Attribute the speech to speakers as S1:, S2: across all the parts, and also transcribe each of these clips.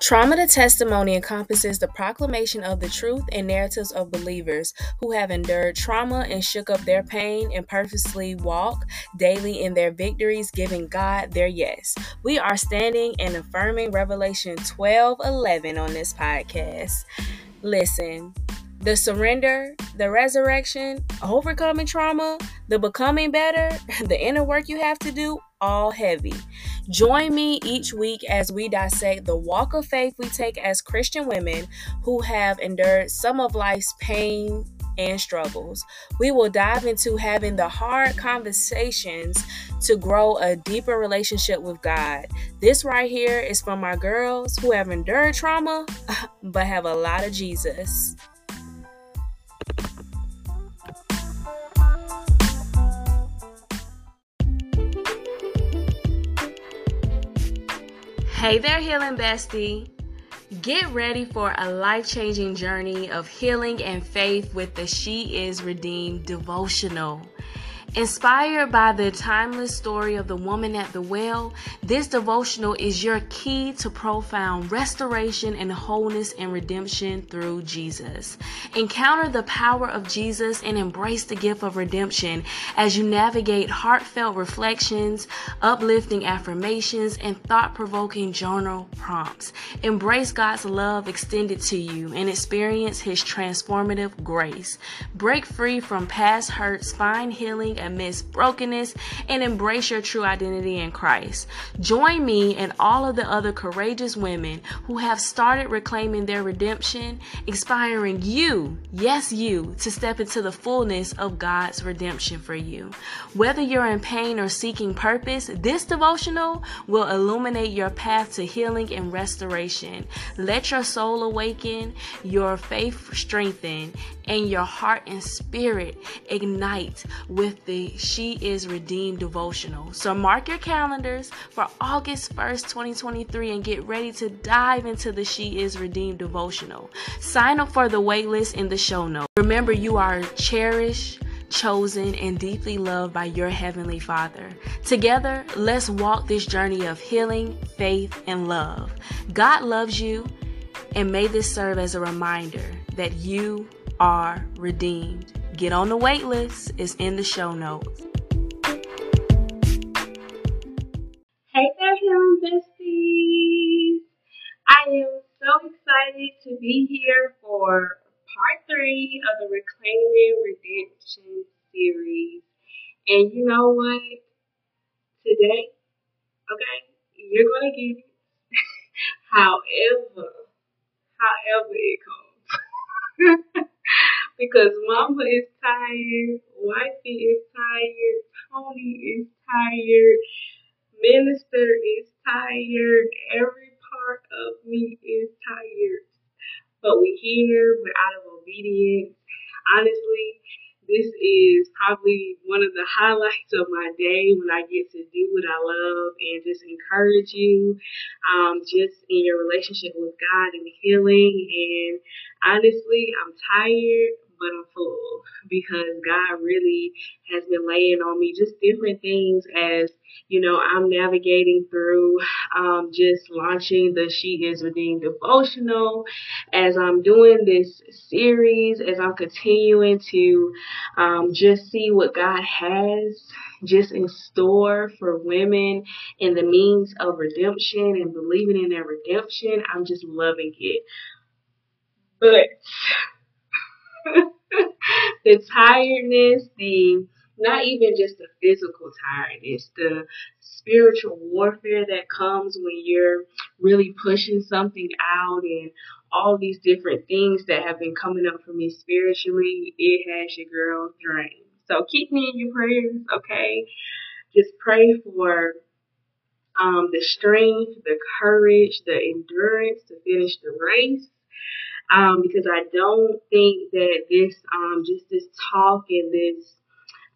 S1: Trauma to Testimony encompasses the proclamation of the truth and narratives of believers who have endured trauma and shook up their pain and purposely walk daily in their victories, giving God their yes. We are standing and affirming Revelation 12 11 on this podcast. Listen, the surrender, the resurrection, overcoming trauma, the becoming better, the inner work you have to do, all heavy. Join me each week as we dissect the walk of faith we take as Christian women who have endured some of life's pain and struggles. We will dive into having the hard conversations to grow a deeper relationship with God. This right here is from my girls who have endured trauma but have a lot of Jesus. Hey there, Healing Bestie. Get ready for a life changing journey of healing and faith with the She Is Redeemed devotional. Inspired by the timeless story of the woman at the well, this devotional is your key to profound restoration and wholeness and redemption through Jesus. Encounter the power of Jesus and embrace the gift of redemption as you navigate heartfelt reflections, uplifting affirmations, and thought provoking journal prompts. Embrace God's love extended to you and experience His transformative grace. Break free from past hurts, find healing amidst brokenness and embrace your true identity in Christ. Join me and all of the other courageous women who have started reclaiming their redemption, inspiring you, yes, you, to step into the fullness of God's redemption for you. Whether you're in pain or seeking purpose, this devotional will illuminate your path to healing and restoration. Let your soul awaken, your faith strengthen, and your heart and spirit ignite with She Is Redeemed devotional. So mark your calendars for August 1st, 2023 and get ready to dive into the She Is Redeemed devotional. Sign up for the waitlist in the show notes. Remember, you are cherished chosen, and deeply loved by your Heavenly Father. Together, let's walk this journey of healing, faith, and love. God loves you, and may this serve as a reminder that you are redeemed. Get on the wait list, it's in the show notes.
S2: Hey there, healing besties! I am so excited to be here for part three of the Reclaiming Redemption series. And you know what? Today, okay, you're gonna get it. however, however it goes. because mama is tired, wifey is tired, Tony is tired, minister is tired, every part of me is tired. But we're here, we're out of obedience. Honestly, this is probably one of the highlights of my day when I get to do what I love and just encourage you, um, just in your relationship with God and healing. And honestly, I'm tired, but I'm full because God really has been laying on me just different things as you know I'm navigating through um, just launching the She Is Redeemed devotional as I'm doing this series as I'm continuing to um, just see what God has just in store for women in the means of redemption and believing in their redemption. I'm just loving it. But the tiredness, the not even just the physical tiredness, the spiritual warfare that comes when you're really pushing something out and all these different things that have been coming up for me spiritually, it has your girl drained. So keep me in your prayers, okay? Just pray for um, the strength, the courage, the endurance to finish the race um, because I don't think that this, um, just this talk and this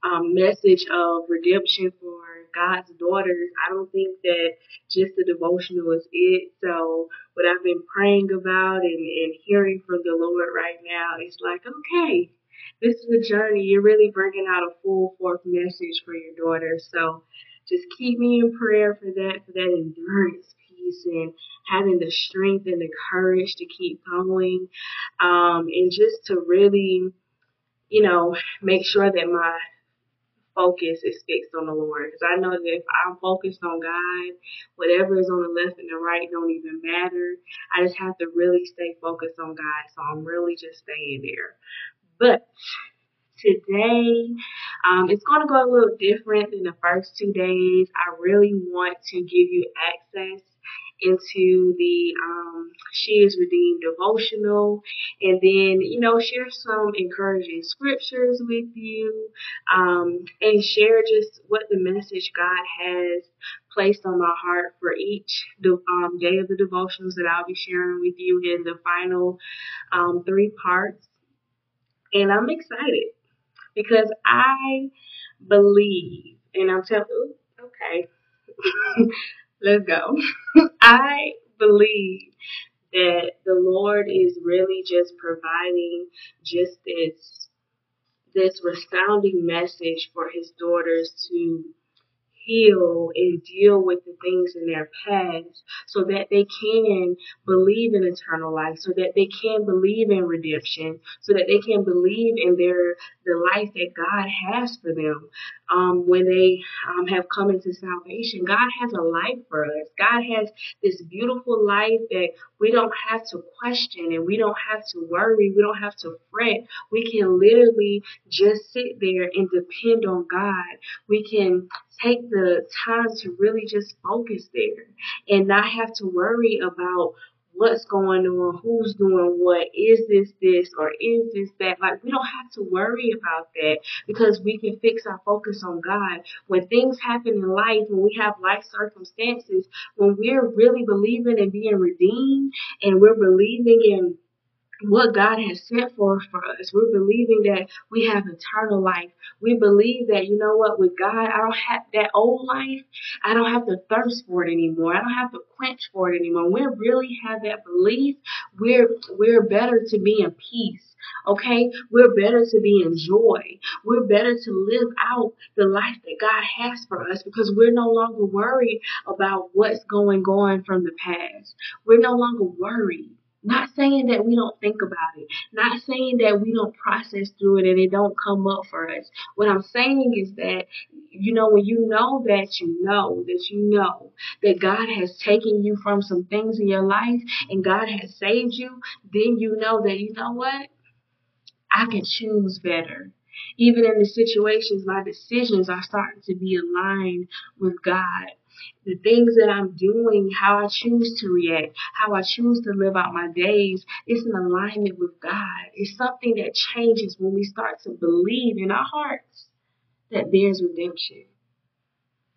S2: um, message of redemption for God's daughters, I don't think that just the devotional is it. So what I've been praying about and, and hearing from the Lord right now is like, okay, this is a journey. You're really bringing out a full forth message for your daughter. So just keep me in prayer for that, for that endurance peace and having the strength and the courage to keep going. Um, and just to really, you know, make sure that my focus is fixed on the Lord. Because I know that if I'm focused on God, whatever is on the left and the right don't even matter. I just have to really stay focused on God. So I'm really just staying there. But today, um, it's going to go a little different than the first two days. I really want to give you access into the um, She is Redeemed devotional and then, you know, share some encouraging scriptures with you um, and share just what the message God has placed on my heart for each um, day of the devotions that I'll be sharing with you in the final um, three parts. And I'm excited because I believe, and I'm telling, okay. Let's go. I believe that the Lord is really just providing just this this resounding message for his daughters to heal and deal with the things in their past so that they can believe in eternal life, so that they can believe in redemption, so that they can believe in their the life that God has for them. Um, when they um, have come into salvation, God has a life for us. God has this beautiful life that we don't have to question and we don't have to worry. We don't have to fret. We can literally just sit there and depend on God. We can take the time to really just focus there and not have to worry about what's going on, who's doing what, is this this or is this that. Like we don't have to worry about that because we can fix our focus on God. When things happen in life, when we have life circumstances, when we're really believing and being redeemed and we're believing in what God has sent for for us. We're believing that we have eternal life. We believe that you know what, with God, I don't have that old life. I don't have to thirst for it anymore. I don't have to quench for it anymore. We really have that belief. We're we're better to be in peace. Okay, we're better to be in joy. We're better to live out the life that God has for us because we're no longer worried about what's going on from the past. We're no longer worried not saying that we don't think about it. Not saying that we don't process through it and it don't come up for us. What I'm saying is that, you know, when you know that you know that you know that God has taken you from some things in your life and God has saved you, then you know that, you know what? I can choose better. Even in the situations, my decisions are starting to be aligned with God the things that I'm doing, how I choose to react, how I choose to live out my days, it's in alignment with God. It's something that changes when we start to believe in our hearts that there's redemption.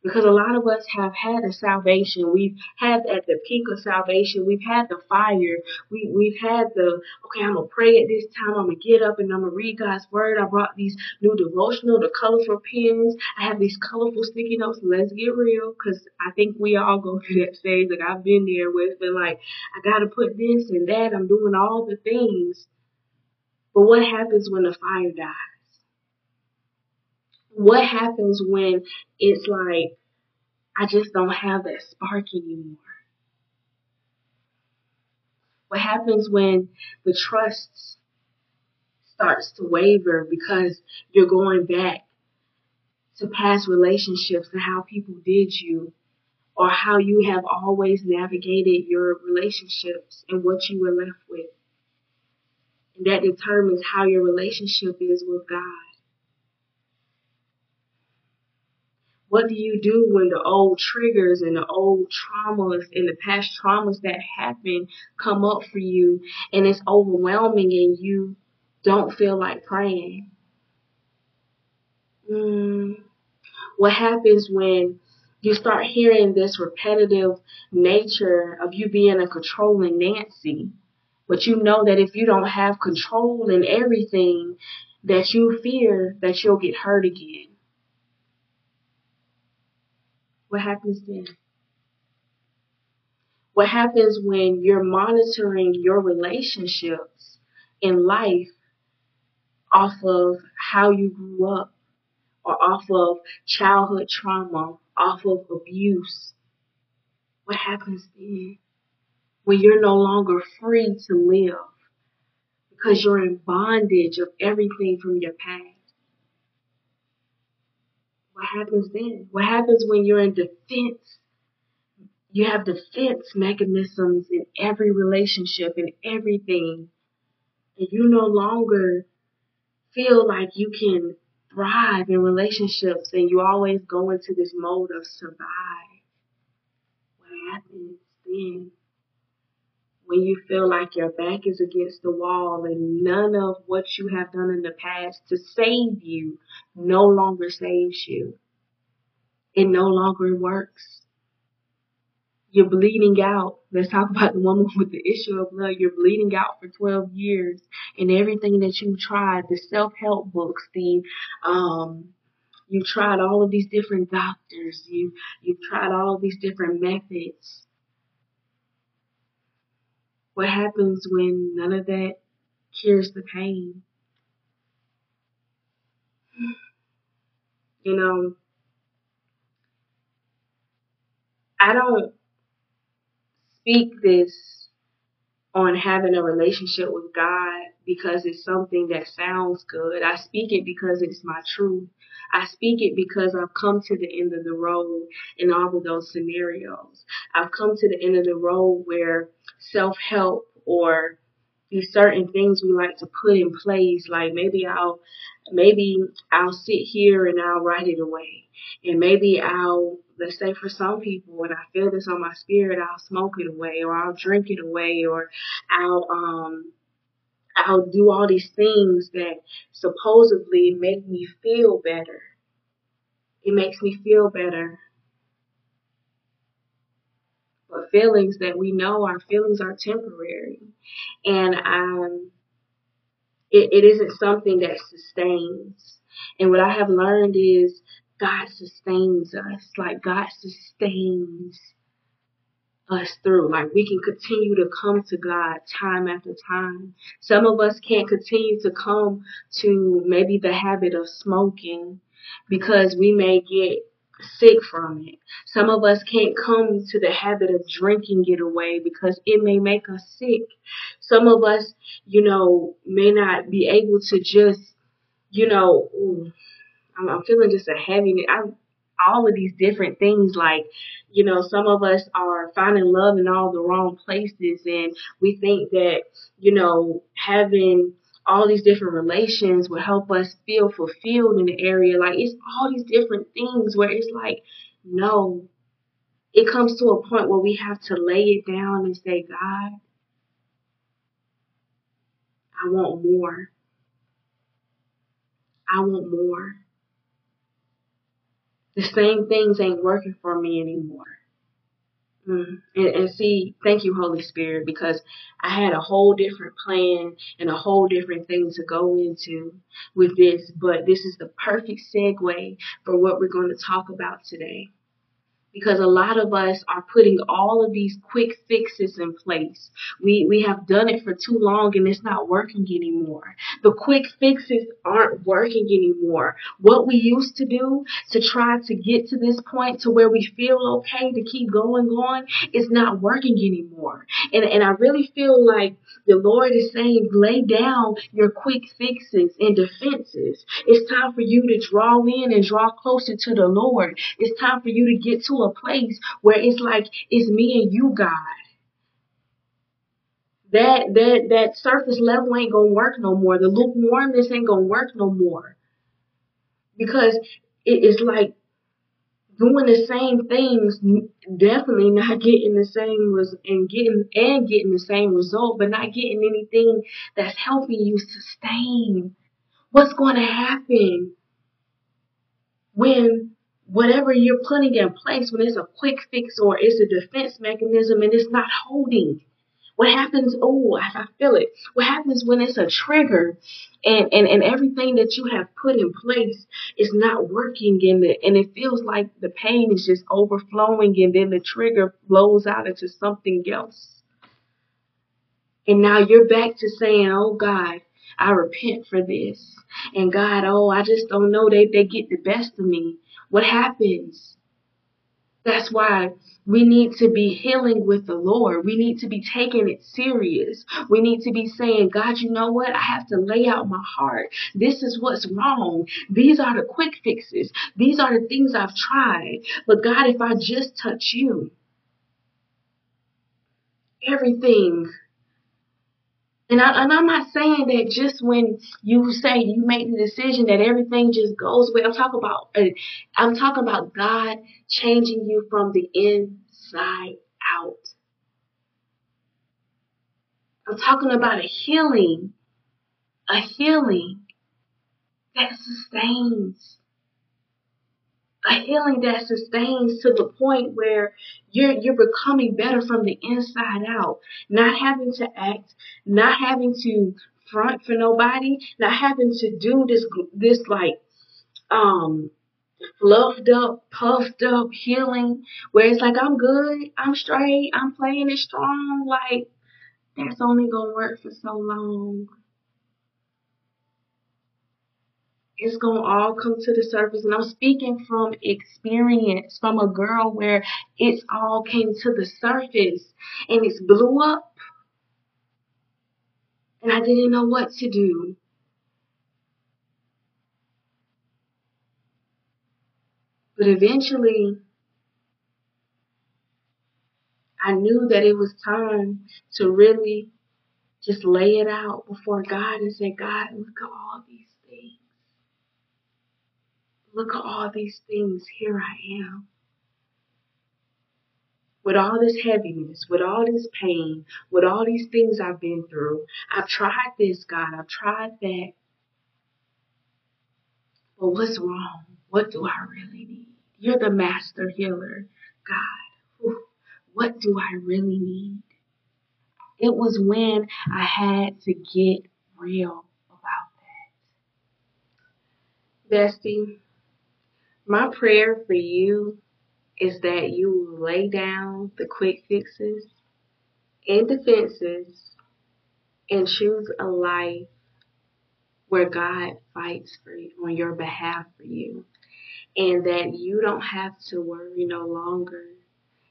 S2: Because a lot of us have had a salvation. We've had at the peak of salvation. We've had the fire. We, we've had the, okay, I'm going to pray at this time. I'm going to get up and I'm going to read God's word. I brought these new devotional, the colorful pens. I have these colorful sticky notes. Let's get real because I think we all go through that stage that I've been there with. But like, I got to put this and that. I'm doing all the things. But what happens when the fire dies? What happens when it's like, I just don't have that spark anymore? What happens when the trust starts to waver because you're going back to past relationships and how people did you or how you have always navigated your relationships and what you were left with. And that determines how your relationship is with God. What do you do when the old triggers and the old traumas and the past traumas that happen come up for you and it's overwhelming and you don't feel like praying? Mm. What happens when you start hearing this repetitive nature of you being a controlling Nancy? But you know that if you don't have control in everything, that you fear that you'll get hurt again. What happens then? What happens when you're monitoring your relationships in life off of how you grew up or off of childhood trauma, off of abuse? What happens then? When you're no longer free to live because you're in bondage of everything from your past. What happens then? What happens when you're in defense? You have defense mechanisms in every relationship and everything. And you no longer feel like you can thrive in relationships and you always go into this mode of survive. What happens then? When you feel like your back is against the wall and none of what you have done in the past to save you no longer saves you. It no longer works. You're bleeding out. Let's talk about the woman with the issue of blood. You're bleeding out for 12 years and everything that you tried, the self-help books, the, um, you tried all of these different doctors. You, you've tried all of these different methods. What happens when none of that cures the pain? You know, I don't speak this on having a relationship with God because it's something that sounds good. I speak it because it's my truth. I speak it because I've come to the end of the road in all of those scenarios. I've come to the end of the road where self help or these certain things we like to put in place, like maybe I'll maybe I'll sit here and I'll write it away. And maybe I'll let's say for some people, when I feel this on my spirit, I'll smoke it away or I'll drink it away or I'll, um, I'll do all these things that supposedly make me feel better. It makes me feel better. But feelings that we know our feelings are temporary. And um, it, it isn't something that sustains. And what I have learned is God sustains us. Like God sustains us through. Like we can continue to come to God time after time. Some of us can't continue to come to maybe the habit of smoking because we may get sick from it. Some of us can't come to the habit of drinking it away because it may make us sick. Some of us, you know, may not be able to just, you know, ooh, I'm, feeling just a heaviness. I'm all of these different things like you know some of us are finding love in all the wrong places and we think that you know having all these different relations will help us feel fulfilled in the area. Like it's all these different things where it's like no. It comes to a point where we have to lay it down and say god i want more. I want more. The same things ain't working for me anymore. Mm. And, and see, thank you, Holy Spirit, because I had a whole different plan and a whole different thing to go into with this, but this is the perfect segue for what we're going to talk about today because a lot of us are putting all of these quick fixes in place. We we have done it for too long and it's not working anymore. The quick fixes aren't working anymore. What we used to do to try to get to this point to where we feel okay to keep going on is not working anymore. And and I really feel like the Lord is saying lay down your quick fixes and defenses. It's time for you to draw in and draw closer to the Lord. It's time for you to get to a place where it's like it's me and you, God. That that that surface level ain't gonna work no more. The lukewarmness ain't gonna work no more. Because it is like doing the same things, definitely not getting the same res- and getting and getting the same result, but not getting anything that's helping you sustain. What's going to happen when whatever you're putting in place when it's a quick fix or it's a defense mechanism and it's not holding. What happens? Oh, I feel it. What happens when it's a trigger and, and, and everything that you have put in place is not working and, the, and it feels like the pain is just overflowing and then the trigger blows out into something else. And now you're back to saying, oh God, I repent for this. And God, oh, I just don't know. They, they get the best of me. What happens? That's why we need to be healing with the Lord. We need to be taking it serious. We need to be saying, God, you know what? I have to lay out my heart. This is what's wrong. These are the quick fixes. These are the things I've tried. But God, if I just touch you, everything and, I, and I'm not saying that just when you say you make the decision that everything just goes away. I'm talking about uh, I'm talking about God changing you from the inside out. I'm talking about a healing, a healing that sustains a healing that sustains to the point where you're you're becoming better from the inside out, not having to act, not having to front for nobody, not having to do this this like um fluffed up, puffed up healing where it's like I'm good, I'm straight, I'm playing it strong, like that's only gonna work for so long. It's going to all come to the surface. And I'm speaking from experience, from a girl where it's all came to the surface and it's blew up. And I didn't know what to do. But eventually, I knew that it was time to really just lay it out before God and say, God, look at all these Look at all these things. Here I am. With all this heaviness, with all this pain, with all these things I've been through, I've tried this, God, I've tried that. But what's wrong? What do I really need? You're the master healer, God. What do I really need? It was when I had to get real about that. Bestie, my prayer for you is that you lay down the quick fixes and defenses and choose a life where God fights for you on your behalf for you and that you don't have to worry no longer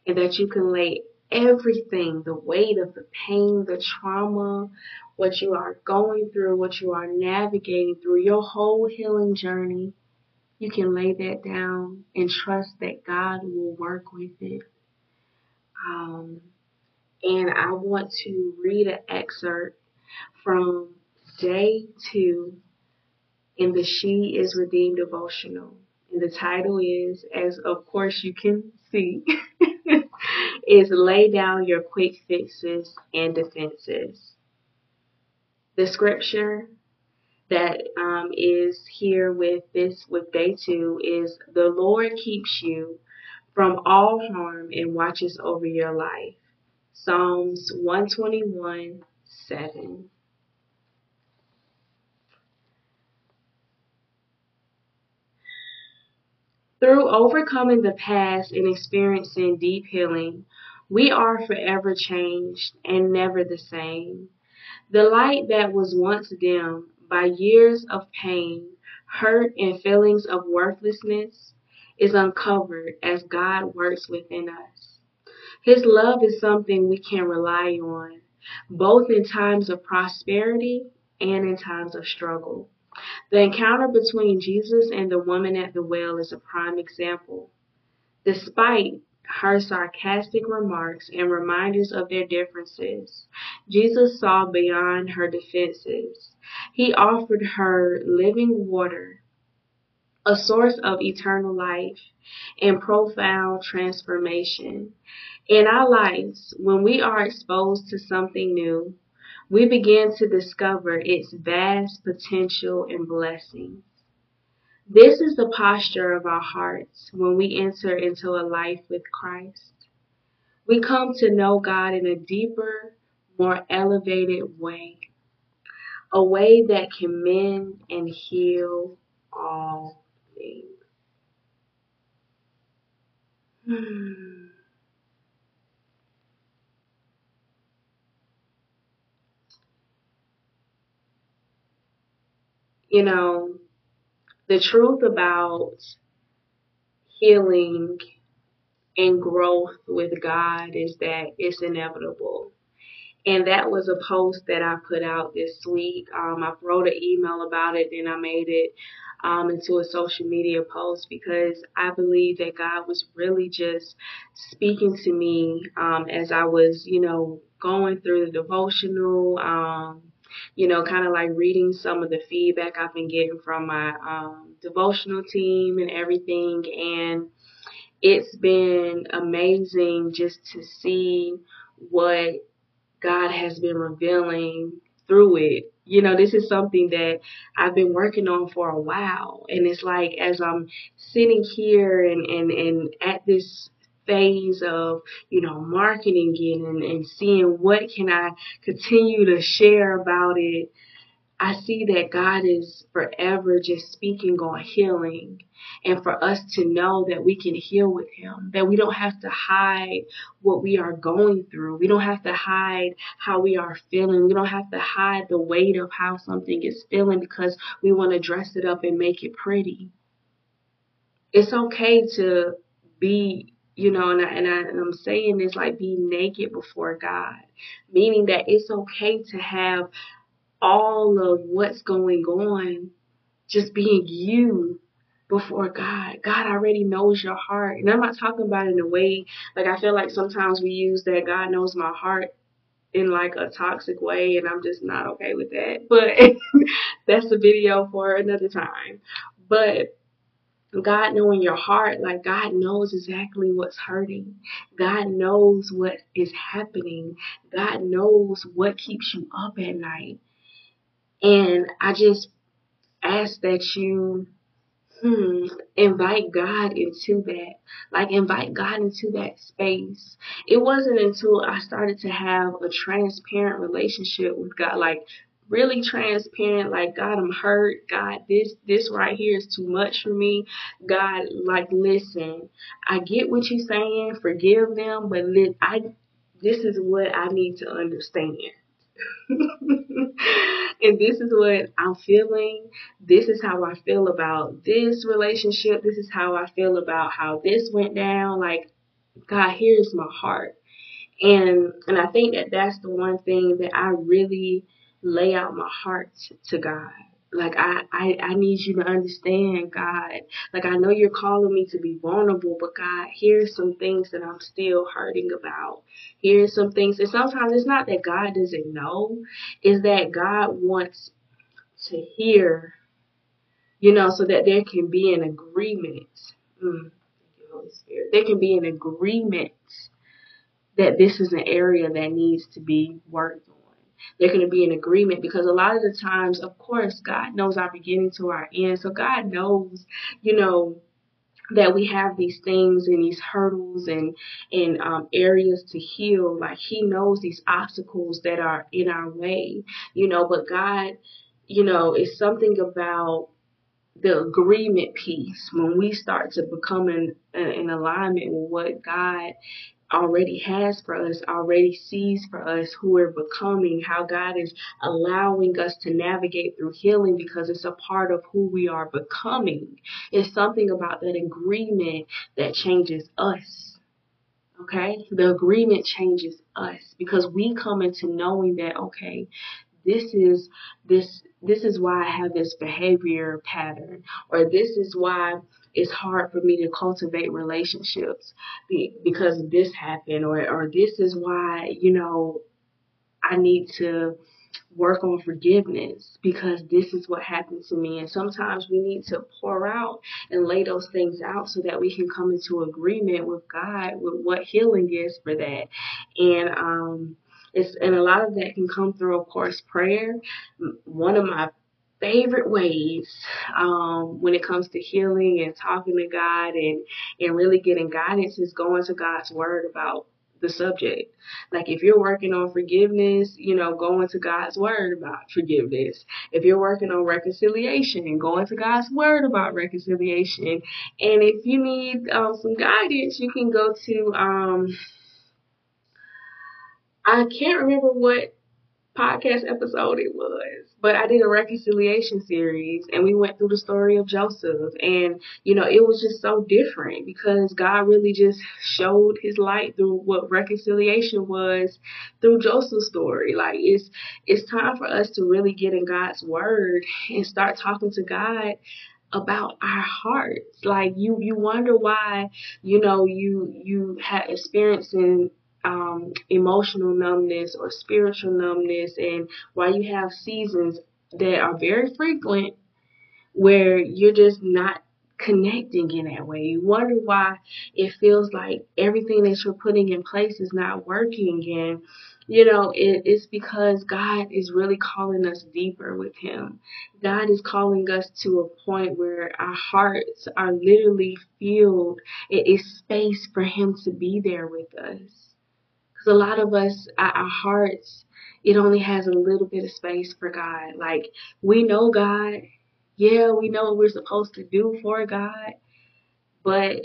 S2: and that you can lay everything, the weight of the pain, the trauma, what you are going through, what you are navigating through, your whole healing journey you can lay that down and trust that God will work with it. Um, and I want to read an excerpt from day two in the She is Redeemed devotional. And the title is, as of course you can see, is Lay Down Your Quick Fixes and Defenses. The scripture that um, is here with this with day two is the Lord keeps you from all harm and watches over your life. Psalms 121 7. Through overcoming the past and experiencing deep healing, we are forever changed and never the same. The light that was once dim by years of pain, hurt, and feelings of worthlessness is uncovered as God works within us. His love is something we can rely on, both in times of prosperity and in times of struggle. The encounter between Jesus and the woman at the well is a prime example. Despite her sarcastic remarks and reminders of their differences. Jesus saw beyond her defenses. He offered her living water, a source of eternal life and profound transformation. In our lives, when we are exposed to something new, we begin to discover its vast potential and blessings. This is the posture of our hearts when we enter into a life with Christ. We come to know God in a deeper, more elevated way, a way that can mend and heal all things. You know, the truth about healing and growth with God is that it's inevitable. And that was a post that I put out this week. Um, I wrote an email about it, and I made it um, into a social media post because I believe that God was really just speaking to me um, as I was, you know, going through the devotional. Um, you know, kind of like reading some of the feedback I've been getting from my um, devotional team and everything. And it's been amazing just to see what God has been revealing through it. You know, this is something that I've been working on for a while. And it's like as I'm sitting here and, and, and at this phase of, you know, marketing it and, and seeing what can I continue to share about it I see that God is forever just speaking on healing and for us to know that we can heal with Him, that we don't have to hide what we are going through. We don't have to hide how we are feeling. We don't have to hide the weight of how something is feeling because we want to dress it up and make it pretty. It's okay to be you know, and, I, and, I, and I'm saying this like be naked before God, meaning that it's okay to have all of what's going on just being you before God. God already knows your heart. And I'm not talking about in a way like I feel like sometimes we use that God knows my heart in like a toxic way and I'm just not okay with that. But that's a video for another time. But God knowing your heart, like God knows exactly what's hurting. God knows what is happening. God knows what keeps you up at night. And I just ask that you hmm, invite God into that. Like invite God into that space. It wasn't until I started to have a transparent relationship with God, like really transparent, like God, I'm hurt. God, this this right here is too much for me. God, like listen, I get what you're saying, forgive them, but li- I this is what I need to understand. and this is what I'm feeling. This is how I feel about this relationship. This is how I feel about how this went down. Like, God, here's my heart. And and I think that that's the one thing that I really lay out my heart to God. Like I, I, I need you to understand, God. Like I know you're calling me to be vulnerable, but God, here's some things that I'm still hurting about. Here's some things, and sometimes it's not that God doesn't know, is that God wants to hear, you know, so that there can be an agreement. Mm, Holy Spirit. There can be an agreement that this is an area that needs to be worked on they're going to be in agreement because a lot of the times, of course, God knows our beginning to our end. So God knows, you know, that we have these things and these hurdles and and um, areas to heal. Like He knows these obstacles that are in our way, you know. But God, you know, is something about the agreement piece when we start to become in, in alignment with what God already has for us, already sees for us who we're becoming, how God is allowing us to navigate through healing because it's a part of who we are becoming. It's something about that agreement that changes us. Okay? The agreement changes us because we come into knowing that, okay, this is this this is why I have this behavior pattern or this is why it's hard for me to cultivate relationships because this happened or or this is why you know I need to work on forgiveness because this is what happened to me and sometimes we need to pour out and lay those things out so that we can come into agreement with God with what healing is for that and um it's, and a lot of that can come through, of course, prayer. One of my favorite ways um, when it comes to healing and talking to God and, and really getting guidance is going to God's Word about the subject. Like if you're working on forgiveness, you know, going to God's Word about forgiveness. If you're working on reconciliation, going to God's Word about reconciliation. And if you need um, some guidance, you can go to, um, I can't remember what podcast episode it was. But I did a reconciliation series and we went through the story of Joseph and you know it was just so different because God really just showed his light through what reconciliation was through Joseph's story. Like it's it's time for us to really get in God's word and start talking to God about our hearts like you you wonder why you know you you had experiencing um, emotional numbness or spiritual numbness, and why you have seasons that are very frequent where you're just not connecting in that way. You wonder why it feels like everything that you're putting in place is not working. And, you know, it, it's because God is really calling us deeper with Him. God is calling us to a point where our hearts are literally filled. It is space for Him to be there with us. Because a lot of us, our hearts, it only has a little bit of space for God. Like, we know God. Yeah, we know what we're supposed to do for God. But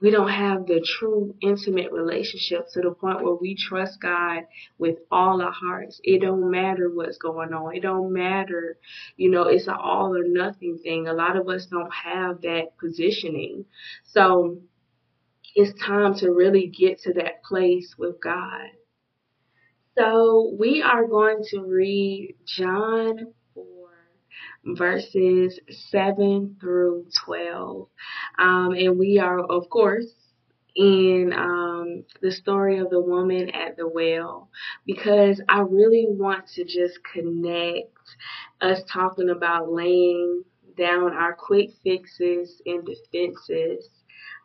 S2: we don't have the true intimate relationship to the point where we trust God with all our hearts. It don't matter what's going on. It don't matter, you know, it's an all or nothing thing. A lot of us don't have that positioning. So it's time to really get to that place with God. So we are going to read John 4 verses 7 through 12. Um, and we are, of course, in um, the story of the woman at the well because I really want to just connect us talking about laying down our quick fixes and defenses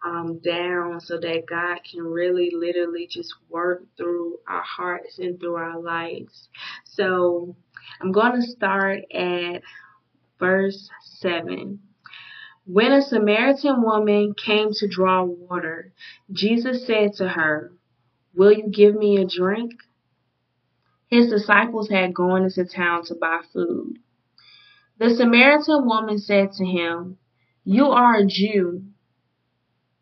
S2: um, down so that God can really literally just work through our hearts and through our lives. So I'm going to start at verse 7. When a Samaritan woman came to draw water, Jesus said to her, Will you give me a drink? His disciples had gone into town to buy food. The Samaritan woman said to him, You are a Jew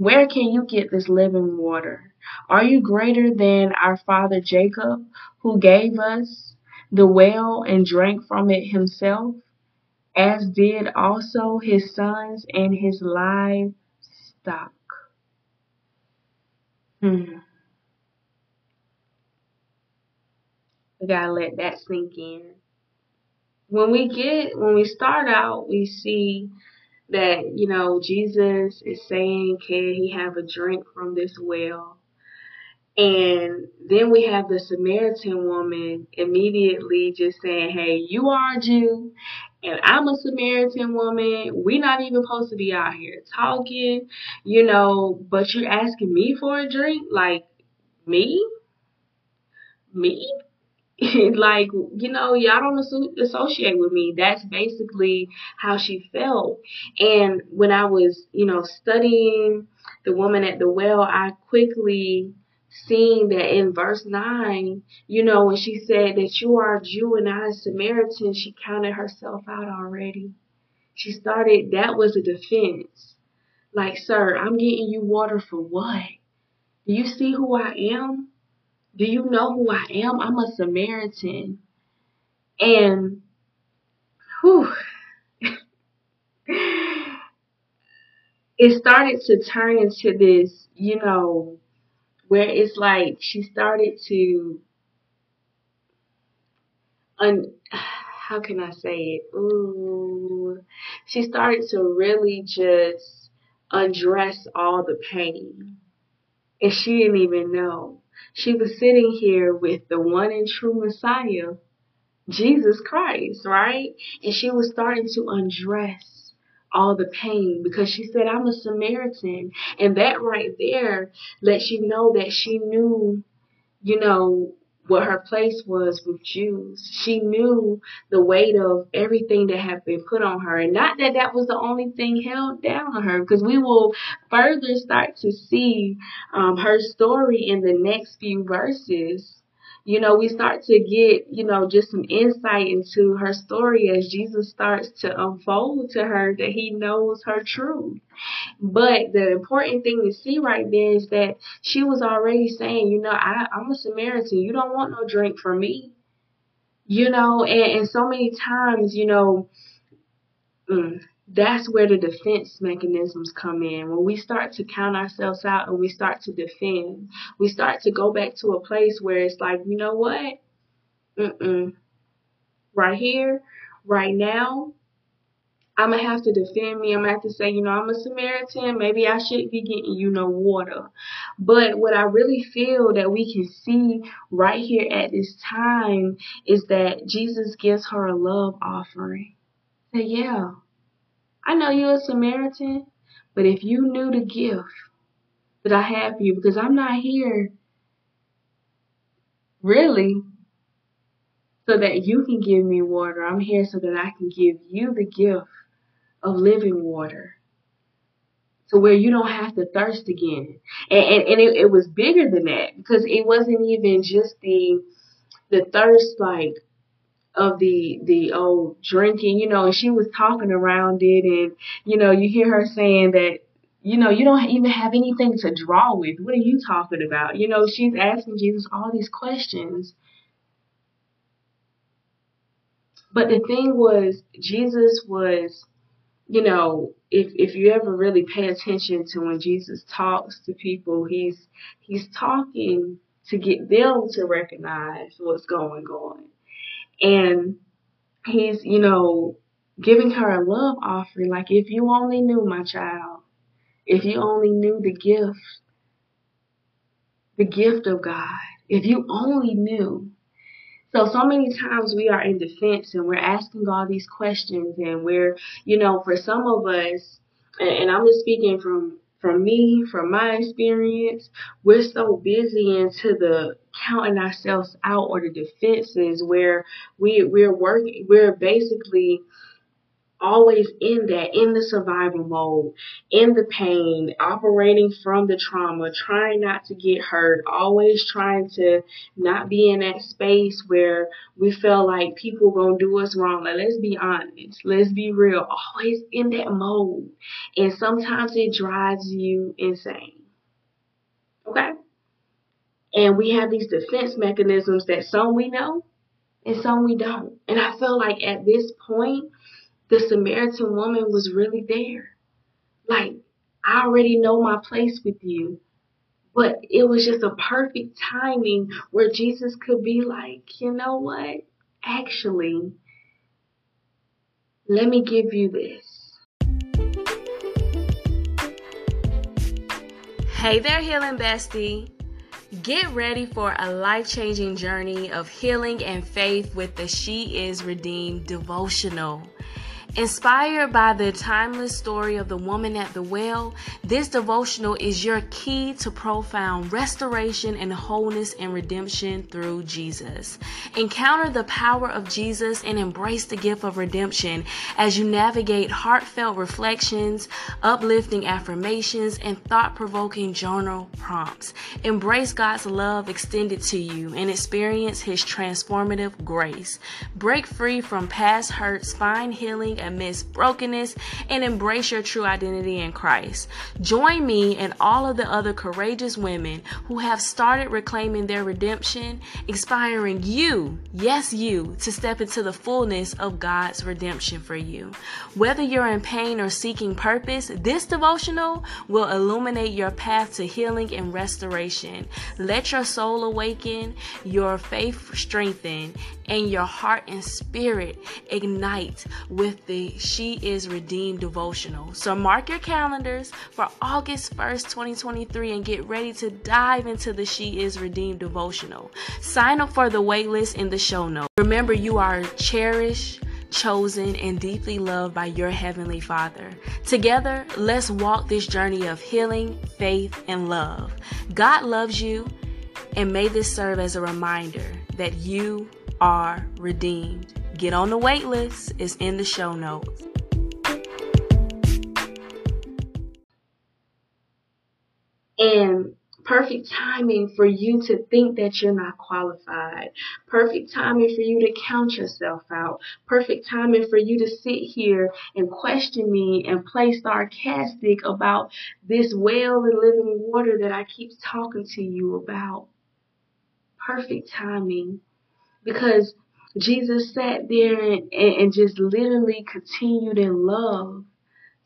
S2: Where can you get this living water? Are you greater than our father Jacob, who gave us the well and drank from it himself, as did also his sons and his livestock? Hmm. We gotta let that sink in. When we get, when we start out, we see that, you know, Jesus is saying, Can he have a drink from this well? And then we have the Samaritan woman immediately just saying, Hey, you are a Jew and I'm a Samaritan woman. We're not even supposed to be out here talking, you know, but you're asking me for a drink? Like, me? Me? like, you know, y'all don't associate with me. That's basically how she felt. And when I was, you know, studying the woman at the well, I quickly seen that in verse 9, you know, when she said that you are a Jew and I a Samaritan, she counted herself out already. She started, that was a defense. Like, sir, I'm getting you water for what? Do you see who I am? Do you know who I am? I'm a Samaritan. And whew, it started to turn into this, you know, where it's like she started to un how can I say it? Ooh, she started to really just undress all the pain. And she didn't even know. She was sitting here with the one and true Messiah, Jesus Christ, right? And she was starting to undress all the pain because she said, I'm a Samaritan. And that right there lets you know that she knew, you know, what her place was with Jews. She knew the weight of everything that had been put on her. And not that that was the only thing held down on her, because we will further start to see um, her story in the next few verses. You know, we start to get, you know, just some insight into her story as Jesus starts to unfold to her that he knows her truth. But the important thing to see right there is that she was already saying, you know, I, I'm a Samaritan. You don't want no drink from me. You know, and, and so many times, you know, mm, that's where the defense mechanisms come in. When we start to count ourselves out and we start to defend, we start to go back to a place where it's like, you know what? Mm-mm. Right here, right now, I'm gonna have to defend me. I'm gonna have to say, you know, I'm a Samaritan. Maybe I shouldn't be getting you no water. But what I really feel that we can see right here at this time is that Jesus gives her a love offering. Say, yeah, I know you're a Samaritan, but if you knew the gift that I have for you, because I'm not here really so that you can give me water. I'm here so that I can give you the gift of living water to where you don't have to thirst again. And, and, and it, it was bigger than that because it wasn't even just the the thirst like of the the old drinking, you know, and she was talking around it and you know, you hear her saying that you know, you don't even have anything to draw with. What are you talking about? You know, she's asking Jesus all these questions. But the thing was, Jesus was you know, if if you ever really pay attention to when Jesus talks to people, he's he's talking to get them to recognize what's going on. And he's, you know, giving her a love offering. Like if you only knew my child, if you only knew the gift the gift of God, if you only knew. So, so many times we are in defense and we're asking all these questions and we're, you know, for some of us, and, and I'm just speaking from, from me, from my experience, we're so busy into the counting ourselves out or the defenses where we, we're working, we're basically always in that, in the survival mode, in the pain, operating from the trauma, trying not to get hurt, always trying to not be in that space where we feel like people gonna do us wrong. Like, let's be honest, let's be real, always in that mode. And sometimes it drives you insane. Okay? And we have these defense mechanisms that some we know and some we don't. And I feel like at this point, the Samaritan woman was really there. Like, I already know my place with you. But it was just a perfect timing where Jesus could be like, you know what? Actually, let me give you this.
S1: Hey there, Healing Bestie. Get ready for a life changing journey of healing and faith with the She Is Redeemed devotional. Inspired by the timeless story of the woman at the well, this devotional is your key to profound restoration and wholeness and redemption through Jesus. Encounter the power of Jesus and embrace the gift of redemption as you navigate heartfelt reflections, uplifting affirmations, and thought provoking journal prompts. Embrace God's love extended to you and experience His transformative grace. Break free from past hurts, find healing amidst brokenness and embrace your true identity in Christ. Join me and all of the other courageous women who have started reclaiming their redemption, inspiring you, yes, you, to step into the fullness of God's redemption for you. Whether you're in pain or seeking purpose, this devotional will illuminate your path to healing and restoration. Let your soul awaken, your faith strengthen, and your heart and spirit ignite with the She Is Redeemed devotional. So mark your calendars for August 1st, 2023 and get ready to dive into the She Is Redeemed devotional. Sign up for the waitlist in the show notes. Remember, you are cherished chosen, and deeply loved by your Heavenly Father. Together, let's walk this journey of healing, faith, and love. God loves you And may this serve as a reminder that you are redeemed. Get on the wait list, it's in the show notes.
S2: And perfect timing for you to think that you're not qualified. Perfect timing for you to count yourself out. Perfect timing for you to sit here and question me and play sarcastic about this well and living water that I keep talking to you about. Perfect timing. Because Jesus sat there and, and just literally continued in love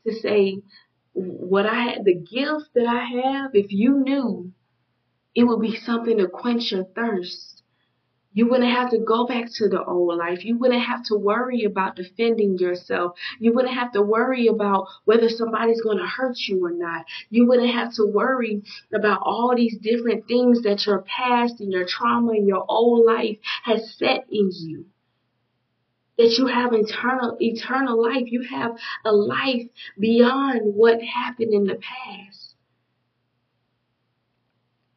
S2: to say, what I had, the gifts that I have, if you knew, it would be something to quench your thirst. You wouldn't have to go back to the old life. You wouldn't have to worry about defending yourself. You wouldn't have to worry about whether somebody's going to hurt you or not. You wouldn't have to worry about all these different things that your past and your trauma and your old life has set in you that you have eternal eternal life. You have a life beyond what happened in the past.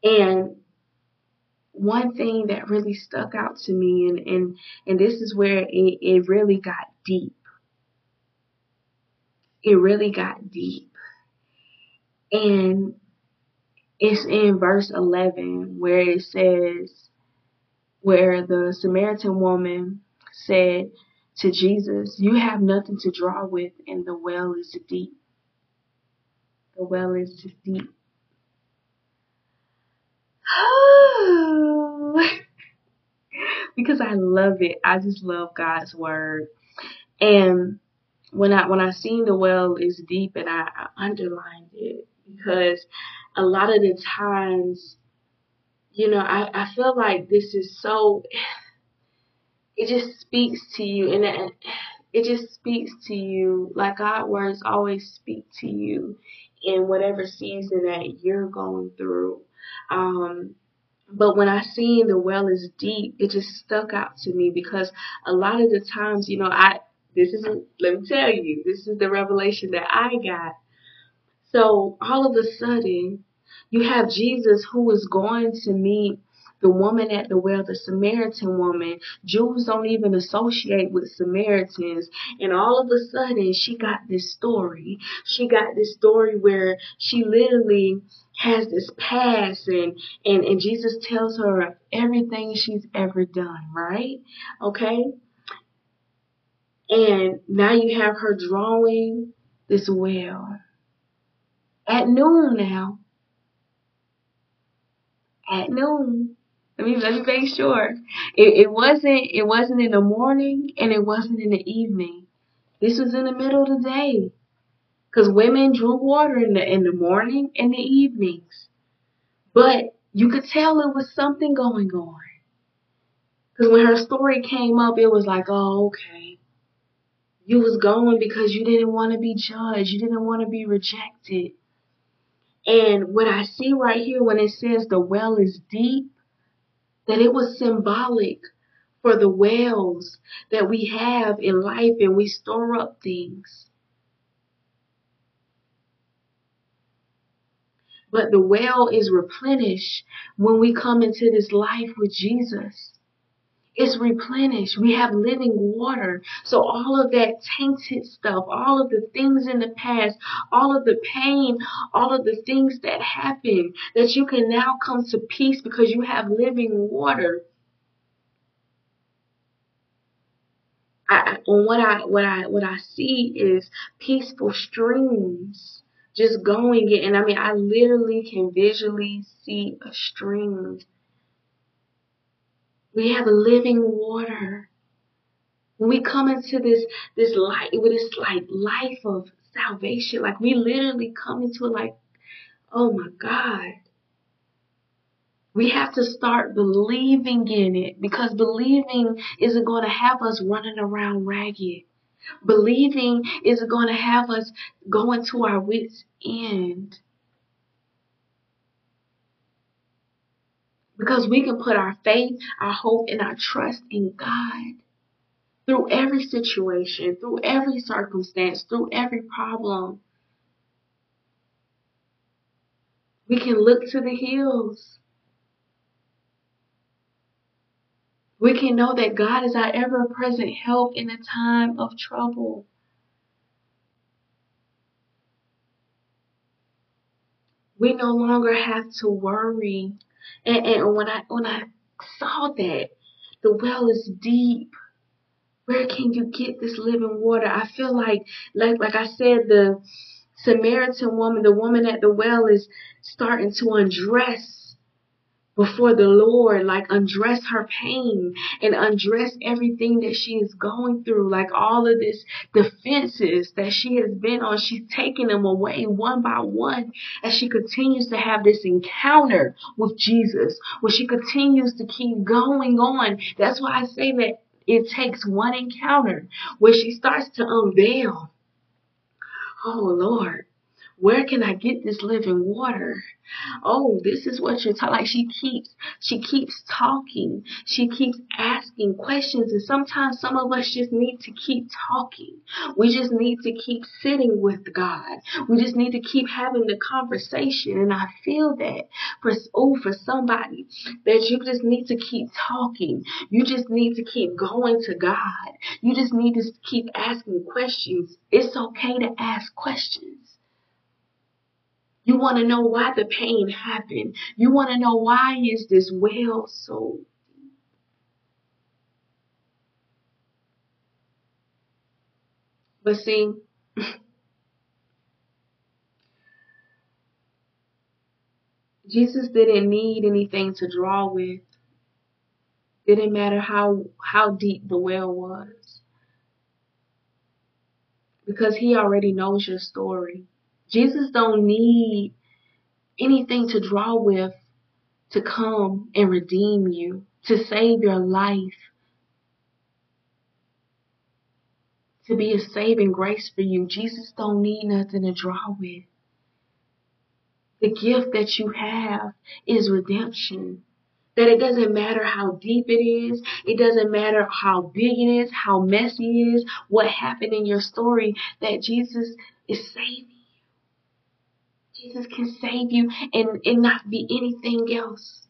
S2: And one thing that really stuck out to me and and, and this is where it, it really got deep. It really got deep. And it's in verse 11 where it says, where the Samaritan woman said, to Jesus, you have nothing to draw with, and the well is deep. The well is deep. Oh, because I love it. I just love God's word. And when I when I seen the well is deep and I, I underlined it because a lot of the times, you know, I, I feel like this is so it just speaks to you and it, it just speaks to you like God words always speak to you in whatever season that you're going through. Um, but when I seen the well is deep, it just stuck out to me because a lot of the times, you know, I this is let me tell you, this is the revelation that I got. So all of a sudden, you have Jesus who is going to meet the woman at the well, the Samaritan woman. Jews don't even associate with Samaritans. And all of a sudden, she got this story. She got this story where she literally has this past and, and, and Jesus tells her everything she's ever done, right? Okay? And now you have her drawing this well. At noon now. At noon. Let me let me make sure. It, it wasn't it wasn't in the morning and it wasn't in the evening. This was in the middle of the day. Cause women drew water in the in the morning and the evenings. But you could tell it was something going on. Cause when her story came up, it was like, oh, okay. You was going because you didn't want to be judged. You didn't want to be rejected. And what I see right here when it says the well is deep, that it was symbolic for the wells that we have in life and we store up things. But the well is replenished when we come into this life with Jesus. It's replenished. We have living water. So all of that tainted stuff, all of the things in the past, all of the pain, all of the things that happened, that you can now come to peace because you have living water. I, what I what I what I see is peaceful streams just going in, and I mean I literally can visually see a stream we have a living water. When we come into this this light with this like life of salvation, like we literally come into it like, oh my God. We have to start believing in it because believing isn't going to have us running around ragged. Believing isn't going to have us going to our wits' end. Because we can put our faith, our hope, and our trust in God through every situation, through every circumstance, through every problem. We can look to the hills We can know that God is our ever present help in a time of trouble. We no longer have to worry. And, and when I when I saw that the well is deep, where can you get this living water? I feel like like like I said the Samaritan woman, the woman at the well is starting to undress before the Lord, like undress her pain and undress everything that she is going through, like all of this defenses that she has been on. She's taking them away one by one as she continues to have this encounter with Jesus, where she continues to keep going on. That's why I say that it takes one encounter where she starts to unveil. Oh Lord, where can I get this living water? Oh, this is what you're talking. Like she keeps, she keeps talking. She keeps asking questions, and sometimes some of us just need to keep talking. We just need to keep sitting with God. We just need to keep having the conversation. And I feel that for oh, for somebody that you just need to keep talking. You just need to keep going to God. You just need to keep asking questions. It's okay to ask questions. You want to know why the pain happened. You want to know why is this well so deep. But see, Jesus didn't need anything to draw with. Didn't matter how how deep the well was. Because he already knows your story. Jesus don't need anything to draw with to come and redeem you, to save your life, to be a saving grace for you. Jesus don't need nothing to draw with. The gift that you have is redemption. That it doesn't matter how deep it is, it doesn't matter how big it is, how messy it is, what happened in your story, that Jesus is saving Jesus can save you and, and not be anything else.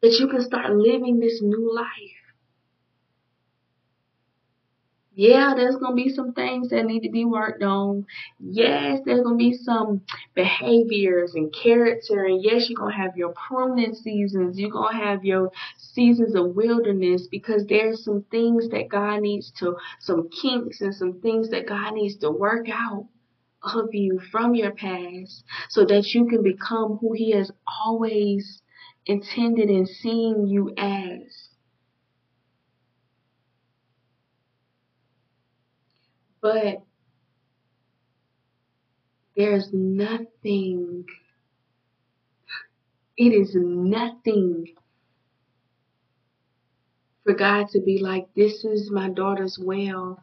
S2: That you can start living this new life. Yeah, there's going to be some things that need to be worked on. Yes, there's going to be some behaviors and character. And yes, you're going to have your pruning seasons. You're going to have your seasons of wilderness because there's some things that God needs to, some kinks and some things that God needs to work out of you from your past so that you can become who He has always intended and seen you as. But there's nothing, it is nothing for God to be like, this is my daughter's well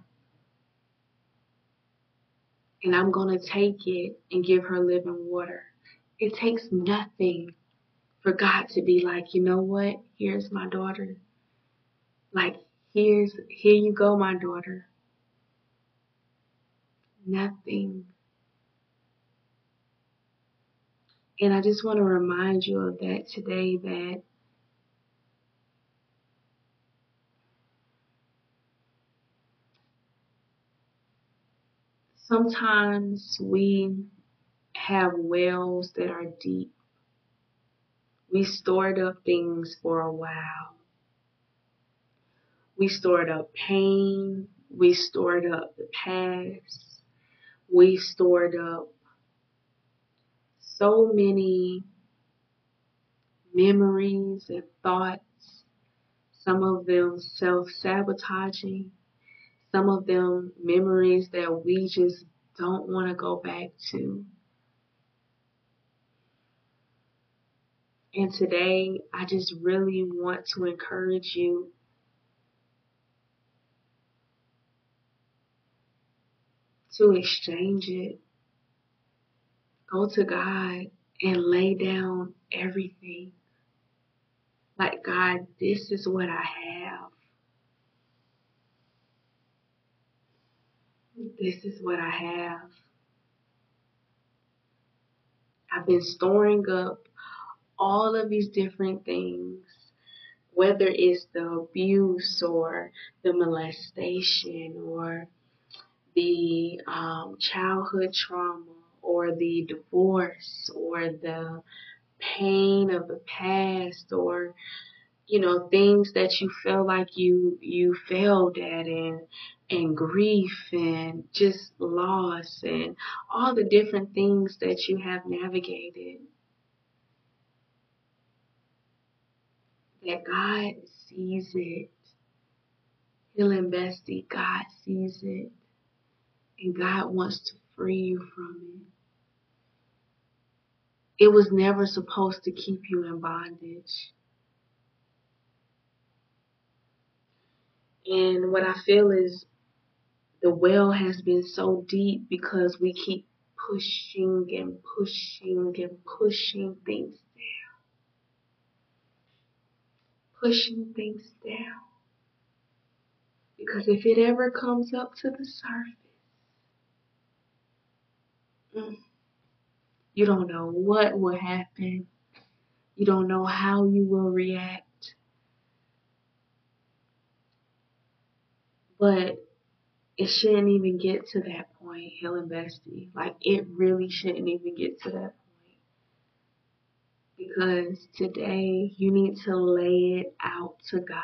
S2: and I'm going to take it and give her living water. It takes nothing for God to be like, you know what? Here's my daughter. Like, here's, here you go, my daughter. Nothing. And I just want to remind you of that today that Sometimes we have wells that are deep. We stored up things for a while. We stored up pain. We stored up the past. We stored up so many memories and thoughts, some of them self sabotaging, some of them memories that we just don't want to go back to. And today, I just really want to encourage you to exchange it. Go to God and lay down everything. Like, God, this is what I have. This is what I have. I've been storing up all of these different things whether it's the abuse or the molestation or the um, childhood trauma or the divorce or the pain of the past or you know things that you feel like you you failed at and and grief and just loss and all the different things that you have navigated that God sees it. Healing Bestie, God sees it. And God wants to free you from it. It was never supposed to keep you in bondage. And what I feel is the well has been so deep because we keep pushing and pushing and pushing things down. pushing things down. Because if it ever comes up to the surface, mm, you don't know what will happen. You don't know how you will react. But it shouldn't even get to that point, Healing Bestie. Like, it really shouldn't even get to that point because today you need to lay it out to God.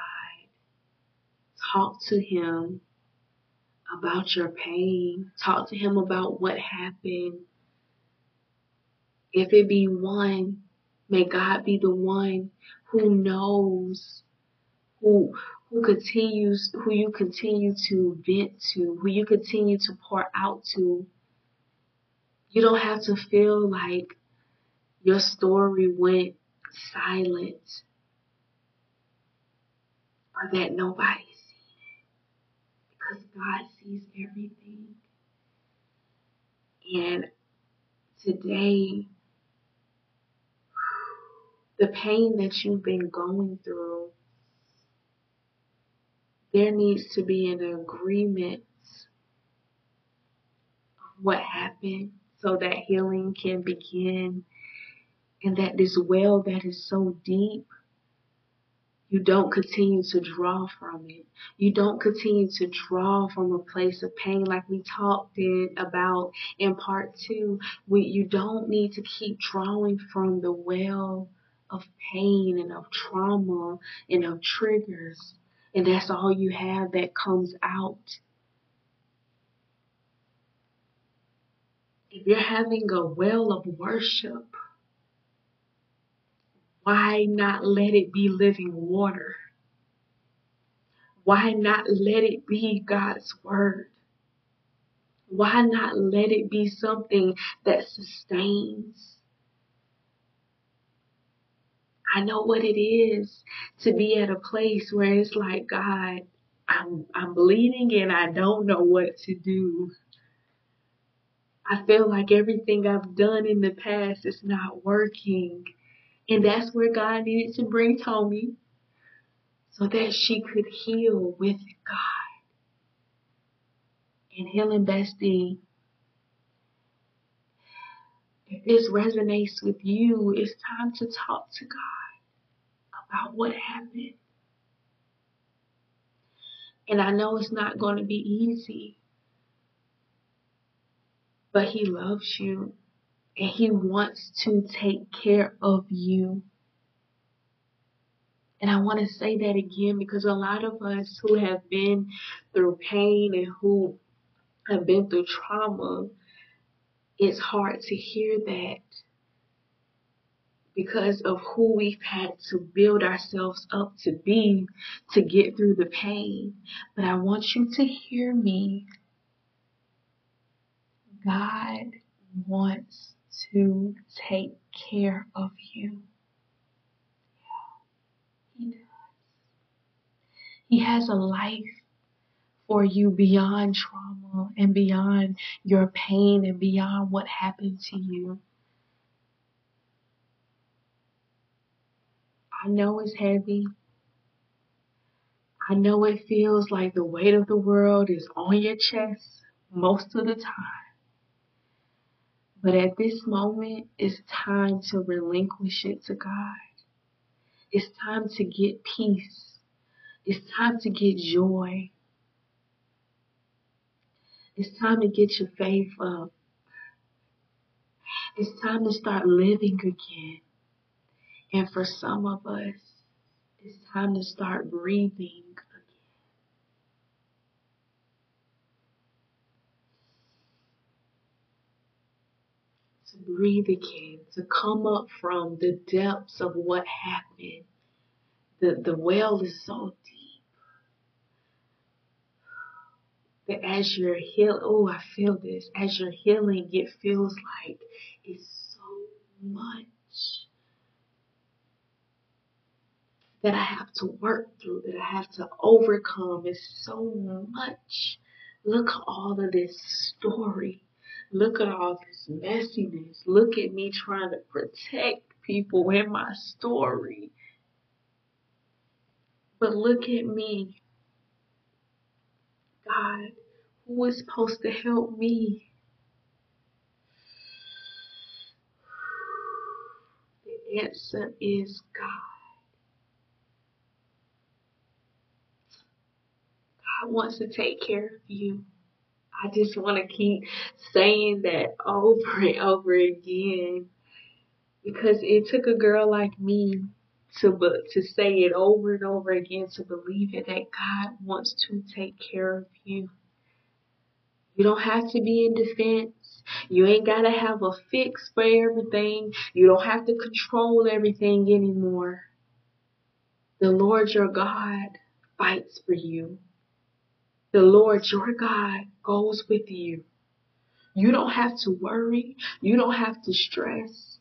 S2: Talk to Him about your pain. Talk to Him about what happened. If it be one, may God be the one who knows, who who continues, who you continue to vent to, who you continue to pour out to. You don't have to feel like your story went silent or that nobody seen it because God sees everything. And today, the pain that you've been going through, there needs to be an agreement of what happened so that healing can begin and that this well that is so deep, you don't continue to draw from it. You don't continue to draw from a place of pain like we talked in, about in part two. We, you don't need to keep drawing from the well of pain and of trauma and of triggers. And that's all you have that comes out. If you're having a well of worship, why not let it be living water? Why not let it be God's word? Why not let it be something that sustains? I know what it is to be at a place where it's like, God, I'm, I'm bleeding and I don't know what to do. I feel like everything I've done in the past is not working. And that's where God needed to bring Tommy so that she could heal with God. And healing bestie, if this resonates with you, it's time to talk to God about what happened. And I know it's not going to be easy, but He loves you and He wants to take care of you. And I want to say that again because a lot of us who have been through pain and who have been through trauma, it's hard to hear that because of who we've had to build ourselves up to be to get through the pain. But I want you to hear me. God wants to take care of you. He does. He has a life for you beyond trauma and beyond your pain and beyond what happened to you. I know it's heavy. I know it feels like the weight of the world is on your chest most of the time. But at this moment, it's time to relinquish it to God. It's time to get peace. It's time to get joy. It's time to get your faith up. It's time to start living again. And for some of us, it's time to start breathing again. To breathe again, to come up from the depths of what happened. The, the well is so deep. That as you're healing, oh, I feel this. As you're healing, it feels like it's so much that I have to work through, that I have to overcome. It's so much. Look at all of this story. Look at all this messiness. Look at me trying to protect people in my story. But look at me. God, who is supposed to help me? The answer is God. God wants to take care of you. I just want to keep saying that over and over again because it took a girl like me to to say it over and over again to believe it that God wants to take care of you. You don't have to be in defense. You ain't got to have a fix for everything. You don't have to control everything anymore. The Lord your God fights for you. The Lord your God goes with you. You don't have to worry. You don't have to stress.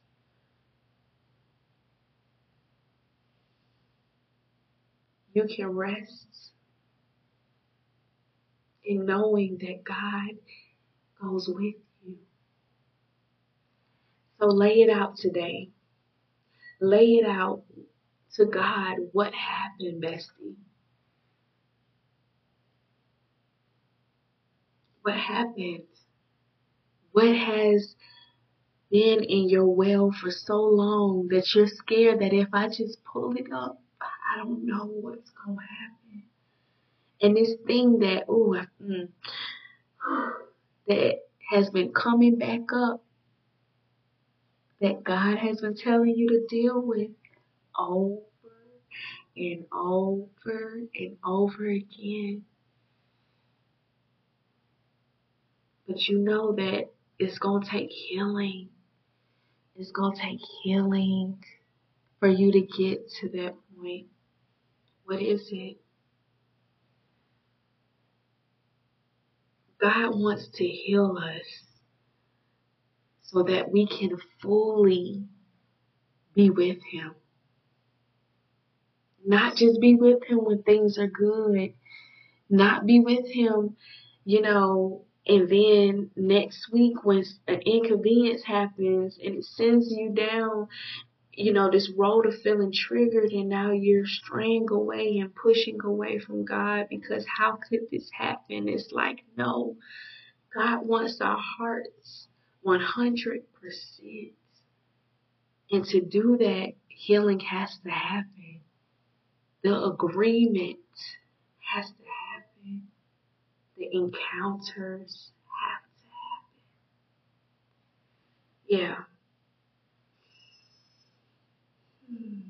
S2: You can rest in knowing that God goes with you. So lay it out today. Lay it out to God what happened, bestie. What happened? What has been in your well for so long that you're scared that if I just pull it up, I don't know what's going to happen. And this thing that, ooh, mm, that has been coming back up, that God has been telling you to deal with over and over and over again. But you know that it's going to take healing. It's going to take healing for you to get to that point. What is it? God wants to heal us so that we can fully be with Him. Not just be with Him when things are good, not be with Him, you know, and then next week, when an inconvenience happens and it sends you down, you know, this road of feeling triggered, and now you're straying away and pushing away from God because how could this happen? It's like, no, God wants our hearts 100%. And to do that, healing has to happen. The agreement has to the encounters have to happen. Yeah. Hmm.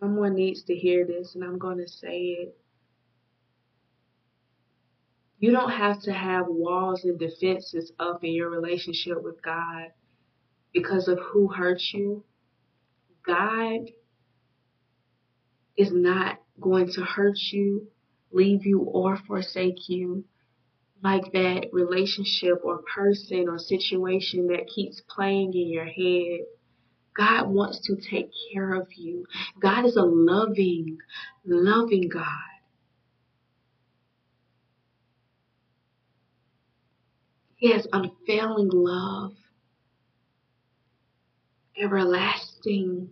S2: Someone needs to hear this, and I'm going to say it. You don't have to have walls and defenses up in your relationship with God because of who hurt you. God is not going to hurt you, leave you, or forsake you. Like that relationship or person or situation that keeps playing in your head. God wants to take care of you. God is a loving, loving God. He has unfailing love, everlasting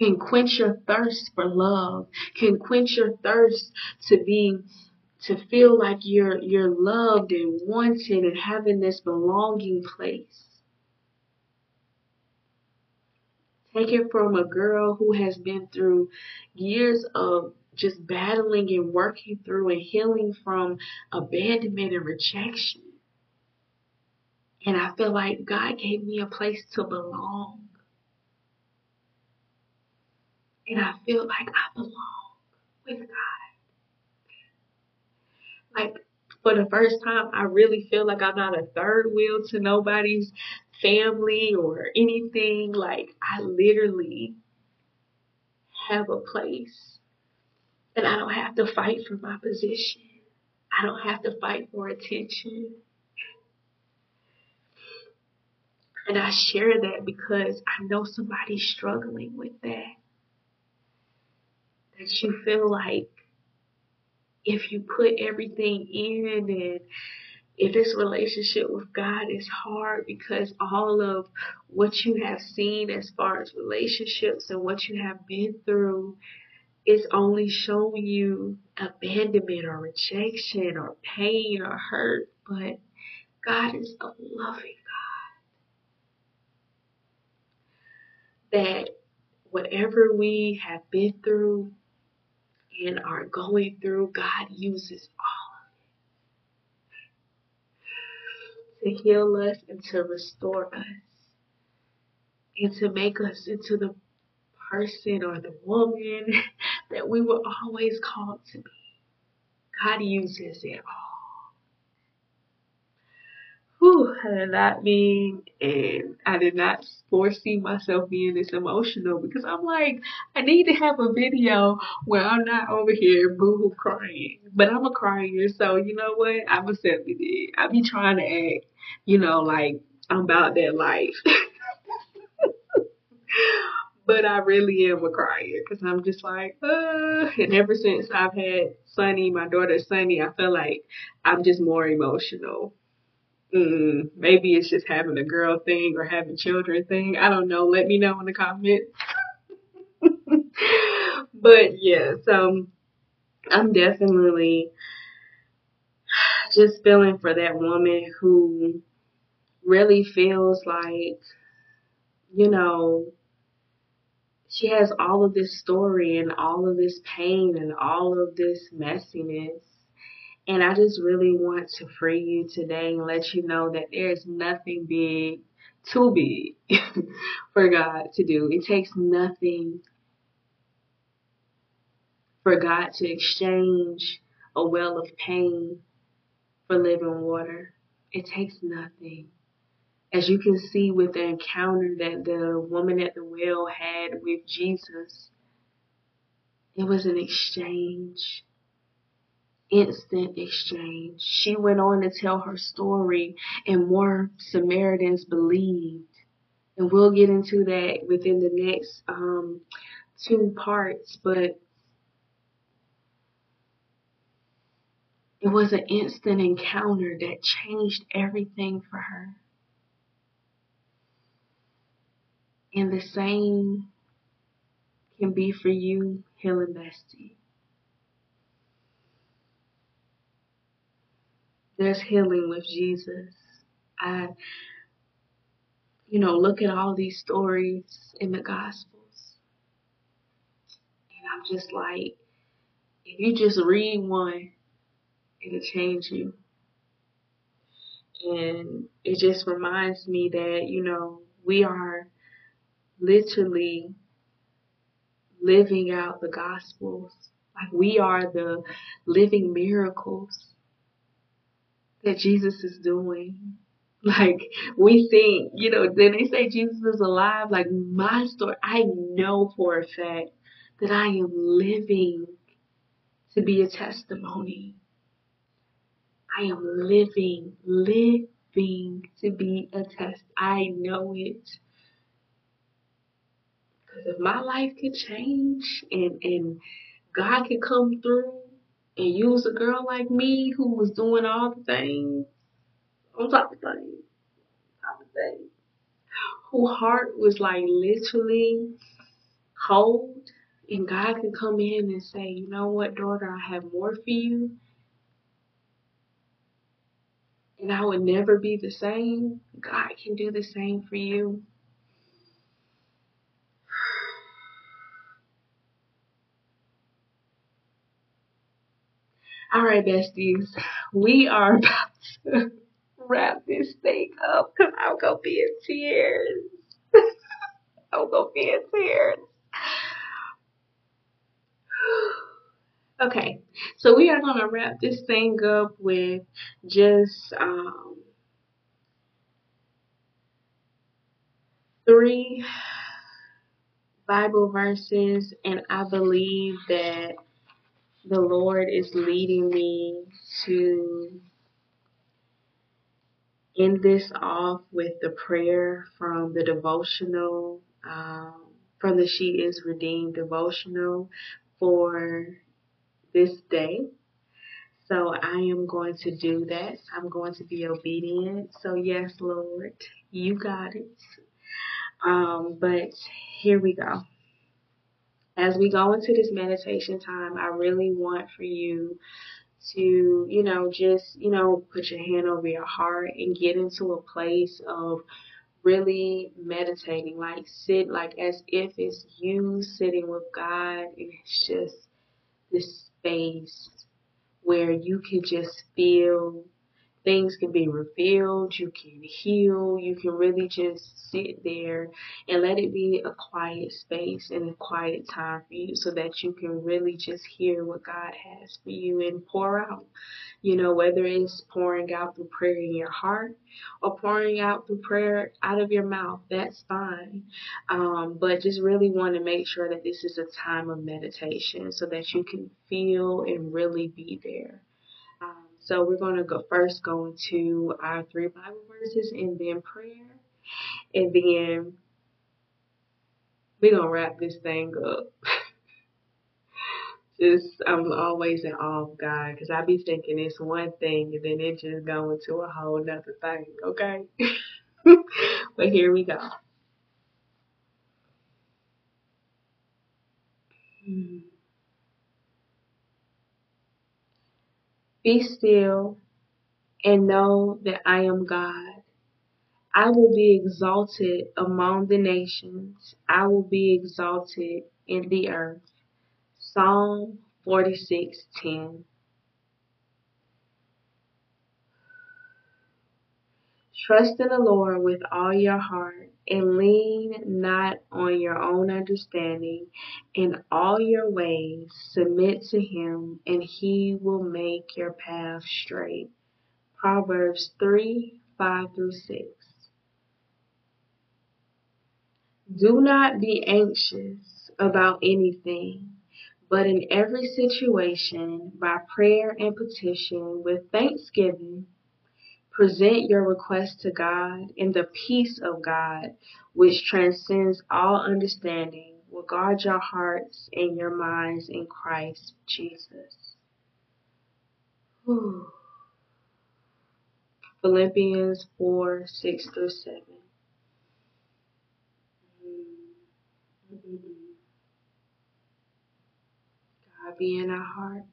S2: can quench your thirst for love, can quench your thirst to be to feel like you're you're loved and wanted and having this belonging place. Take it from a girl who has been through years of just battling and working through and healing from abandonment and rejection. And I feel like God gave me a place to belong. And I feel like I belong with God. Like, for the first time, I really feel like I'm not a third wheel to nobody's family or anything. Like, I literally have a place and I don't have to fight for my position. I don't have to fight for attention. And I share that because I know somebody's struggling with that. That you feel like if you put everything in and if this relationship with God is hard because all of what you have seen as far as relationships and what you have been through is only showing you abandonment or rejection or pain or hurt, but God is a loving God. That whatever we have been through and are going through, God uses all of it to heal us and to restore us and to make us into the person or the woman that we were always called to be. God uses it all. Whew, I did not mean and I did not foresee myself being this emotional because I'm like, I need to have a video where I'm not over here boohoo crying. But I'm a crier, so you know what? I'm accepting it. I be trying to act, you know, like I'm about that life. but I really am a crier because I'm just like, uh, and ever since I've had Sunny, my daughter Sunny, I feel like I'm just more emotional. Mm, maybe it's just having a girl thing or having children thing. I don't know. Let me know in the comments. but yeah, so I'm definitely just feeling for that woman who really feels like, you know, she has all of this story and all of this pain and all of this messiness. And I just really want to free you today and let you know that there is nothing big, too big for God to do. It takes nothing for God to exchange a well of pain for living water. It takes nothing as you can see with the encounter that the woman at the well had with Jesus, it was an exchange, instant exchange. She went on to tell her story, and more Samaritans believed. And we'll get into that within the next um, two parts, but it was an instant encounter that changed everything for her. And the same can be for you, Healing Bestie. There's healing with Jesus. I, you know, look at all these stories in the Gospels. And I'm just like, if you just read one, it'll change you. And it just reminds me that, you know, we are literally living out the gospels. Like we are the living miracles that Jesus is doing. Like we think, you know, then they say Jesus is alive. Like my story, I know for a fact that I am living to be a testimony. I am living, living to be a test. I know it. Because if my life could change and, and God could come through and use a girl like me who was doing all the things, on top of things, top of things, whose heart was like literally cold, and God could come in and say, you know what, daughter, I have more for you. And I would never be the same. God can do the same for you. All right, besties, we are about to wrap this thing up because I'm to be in tears. I'm going to be in tears. Okay, so we are going to wrap this thing up with just um, three Bible verses, and I believe that the Lord is leading me to end this off with the prayer from the devotional, um, from the She Is Redeemed devotional for this day. So I am going to do that. I'm going to be obedient. So yes, Lord, you got it. Um, but here we go. As we go into this meditation time, I really want for you to, you know, just, you know, put your hand over your heart and get into a place of really meditating, like sit like as if it's you sitting with God and it's just this space where you can just feel things can be revealed, you can heal, you can really just sit there and let it be a quiet space and a quiet time for you so that you can really just hear what God has for you and pour out. You know, whether it's pouring out through prayer in your heart or pouring out through prayer out of your mouth, that's fine. Um, but just really want to make sure that this is a time of meditation so that you can feel and really be there. So we're going to go first go into our three Bible verses and then prayer. And then we're going to wrap this thing up. just, I'm always in awe of God because I be thinking it's one thing and then it just go into a whole nother thing, okay? but here we go. Hmm. Be still and know that I am God. I will be exalted among the nations. I will be exalted in the earth. Psalm 46:10. Trust in the Lord with all your heart and lean not on your own understanding. In all your ways, submit to Him, and He will make your path straight. Proverbs 3 5 through 6. Do not be anxious about anything, but in every situation, by prayer and petition, with thanksgiving, Present your request to God, and the peace of God, which transcends all understanding, will guard your hearts and your minds in Christ Jesus. Whew. Philippians 4 6 through 7. God be in our hearts.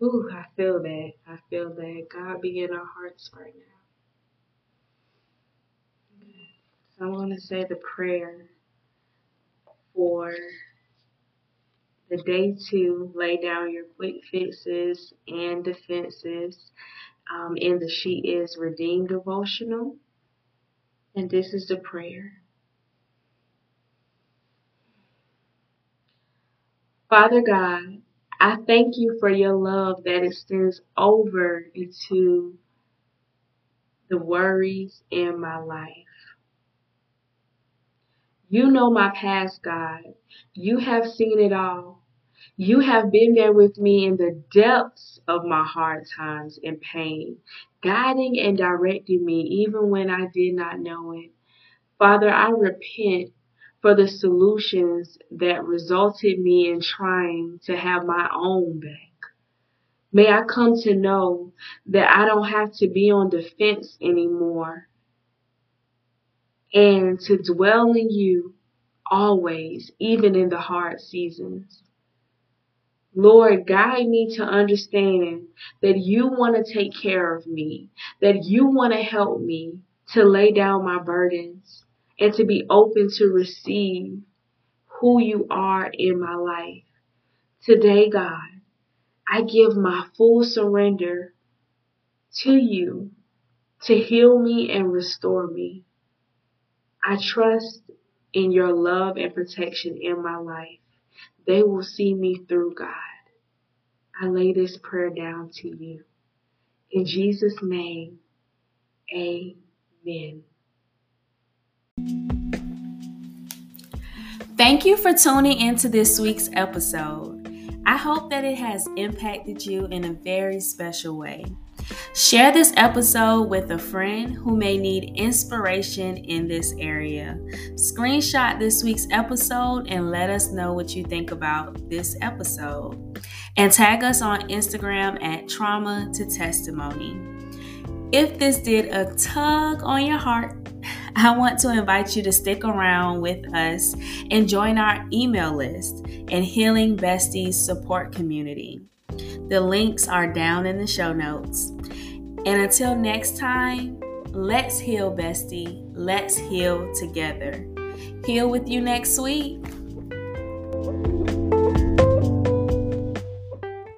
S2: Ooh, I feel that. I feel that. God be in our hearts right now. I want to say the prayer for the day to lay down your quick fixes and defenses um, in the She Is Redeemed devotional. And this is the prayer. Father God, I thank you for your love that extends over into the worries in my life. You know my past, God. You have seen it all. You have been there with me in the depths of my hard times and pain, guiding and directing me even when I did not know it. Father, I repent for the solutions that resulted me in trying to have my own back. May I come to know that I don't have to be on defense anymore and to dwell in you always, even in the hard seasons. Lord, guide me to understand that you want to take care of me, that you want to help me to lay down my burdens and to be open to receive who you are in my life. Today, God, I give my full surrender to you to heal me and restore me. I trust in your love and protection in my life. They will see me through, God. I lay this prayer down to you. In Jesus' name, amen.
S1: Thank you for tuning into this week's episode. I hope that it has impacted you in a very special way. Share this episode with a friend who may need inspiration in this area. Screenshot this week's episode and let us know what you think about this episode. And tag us on Instagram at Trauma to Testimony. If this did a tug on your heart, I want to invite you to stick around with us and join our email list and Healing Besties support community. The links are down in the show notes. And until next time, let's heal, bestie. Let's heal together. Heal with you next week.